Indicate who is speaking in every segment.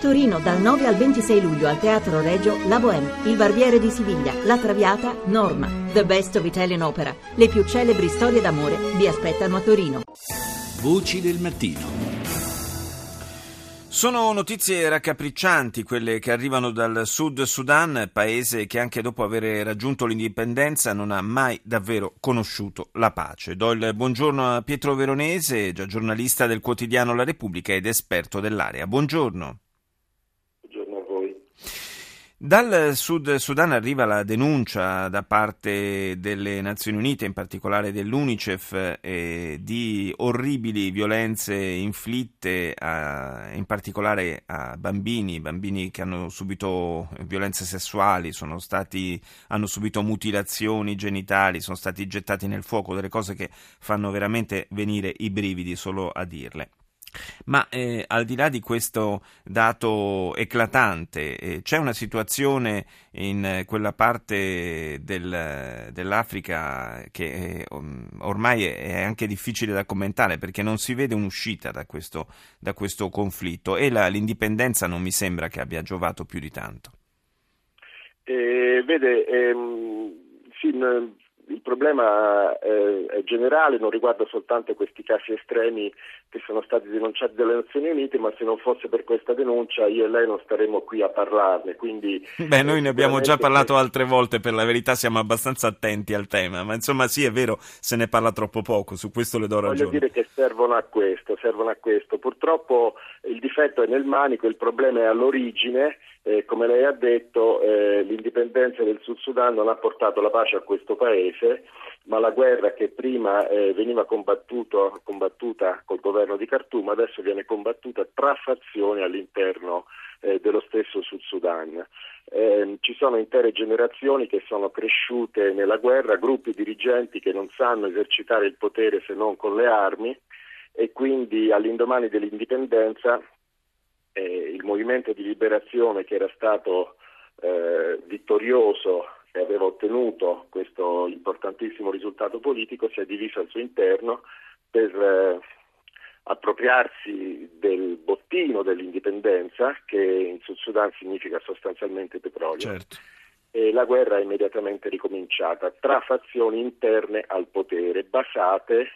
Speaker 1: Torino dal 9 al 26 luglio al Teatro Regio La Bohème, Il Barbiere di Siviglia, La Traviata, Norma, The Best of Italian Opera. Le più celebri storie d'amore vi aspettano a Torino.
Speaker 2: Voci del mattino. Sono notizie raccapriccianti quelle che arrivano dal Sud Sudan, paese che anche dopo aver raggiunto l'indipendenza non ha mai davvero conosciuto la pace. Do il buongiorno a Pietro Veronese, già giornalista del quotidiano La Repubblica ed esperto dell'area. Buongiorno. Dal Sud Sudan arriva la denuncia da parte delle Nazioni Unite, in particolare dell'UNICEF, eh, di orribili violenze inflitte a, in particolare a bambini, bambini che hanno subito violenze sessuali, stati, hanno subito mutilazioni genitali, sono stati gettati nel fuoco, delle cose che fanno veramente venire i brividi solo a dirle. Ma eh, al di là di questo dato eclatante, eh, c'è una situazione in quella parte del, dell'Africa che eh, ormai è anche difficile da commentare perché non si vede un'uscita da questo, da questo conflitto e la, l'indipendenza non mi sembra che abbia giovato più di tanto.
Speaker 3: Eh, vede, ehm, sì, il problema eh, è generale, non riguarda soltanto questi casi estremi che sono stati denunciati dalle Nazioni Unite, ma se non fosse per questa denuncia io e lei non staremmo qui a parlarne. Quindi,
Speaker 2: Beh, noi ne abbiamo già parlato altre volte, per la verità siamo abbastanza attenti al tema, ma insomma sì, è vero, se ne parla troppo poco, su questo le do ragione.
Speaker 3: Voglio dire che servono a questo, servono a questo. Purtroppo il difetto è nel manico, il problema è all'origine eh, come lei ha detto, eh, l'indipendenza del Sud Sudan non ha portato la pace a questo paese, ma la guerra che prima eh, veniva combattuta col governo di Khartoum adesso viene combattuta tra fazioni all'interno eh, dello stesso Sud Sudan. Ehm, ci sono intere generazioni che sono cresciute nella guerra, gruppi dirigenti che non sanno esercitare il potere se non con le armi e quindi all'indomani dell'indipendenza eh, il movimento di liberazione che era stato eh, vittorioso e aveva ottenuto questo importantissimo risultato politico si è diviso al suo interno per eh, appropriarsi del bottino dell'indipendenza che in Sud Sudan significa sostanzialmente petrolio.
Speaker 2: Certo.
Speaker 3: E la guerra è immediatamente ricominciata tra fazioni interne al potere basate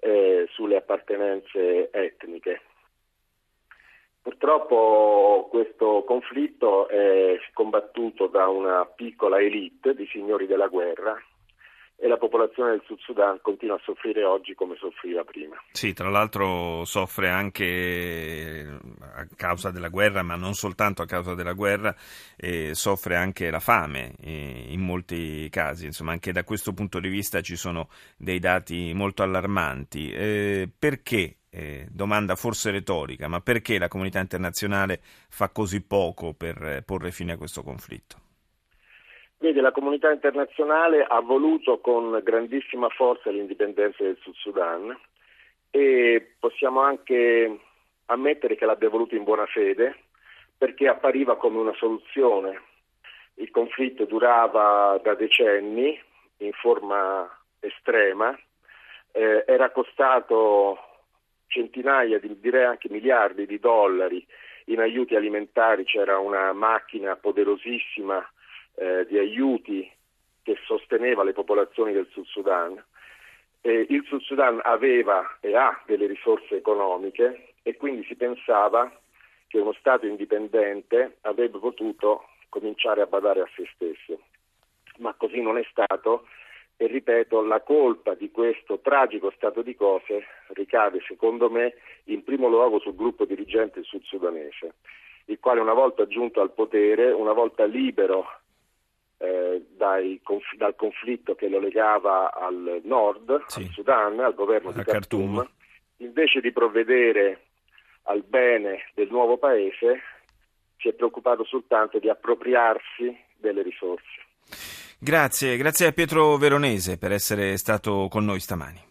Speaker 3: eh, sulle appartenenze etniche. Purtroppo questo conflitto è combattuto da una piccola elite di signori della guerra e la popolazione del Sud Sudan continua a soffrire oggi come soffriva prima.
Speaker 2: Sì, tra l'altro soffre anche a causa della guerra, ma non soltanto a causa della guerra, eh, soffre anche la fame eh, in molti casi. Insomma, anche da questo punto di vista ci sono dei dati molto allarmanti. Eh, perché eh, domanda forse retorica, ma perché la comunità internazionale fa così poco per eh, porre fine a questo conflitto?
Speaker 3: Vede, la comunità internazionale ha voluto con grandissima forza l'indipendenza del Sud Sudan e possiamo anche ammettere che l'abbia voluto in buona fede perché appariva come una soluzione. Il conflitto durava da decenni in forma estrema, eh, era costato centinaia, di, direi anche miliardi di dollari in aiuti alimentari, c'era una macchina poderosissima eh, di aiuti che sosteneva le popolazioni del Sud Sudan. Eh, il Sud Sudan aveva e ha delle risorse economiche e quindi si pensava che uno Stato indipendente avrebbe potuto cominciare a badare a se stesso. Ma così non è stato e ripeto, la colpa di questo tragico stato di cose ricade, secondo me, in primo luogo sul gruppo dirigente sud-sudanese, il quale una volta giunto al potere, una volta libero eh, dai, conf- dal conflitto che lo legava al nord, sì. al Sudan, al governo di Khartoum, Khartoum, invece di provvedere al bene del nuovo paese, si è preoccupato soltanto di appropriarsi delle risorse.
Speaker 2: Grazie, grazie a Pietro Veronese per essere stato con noi stamani.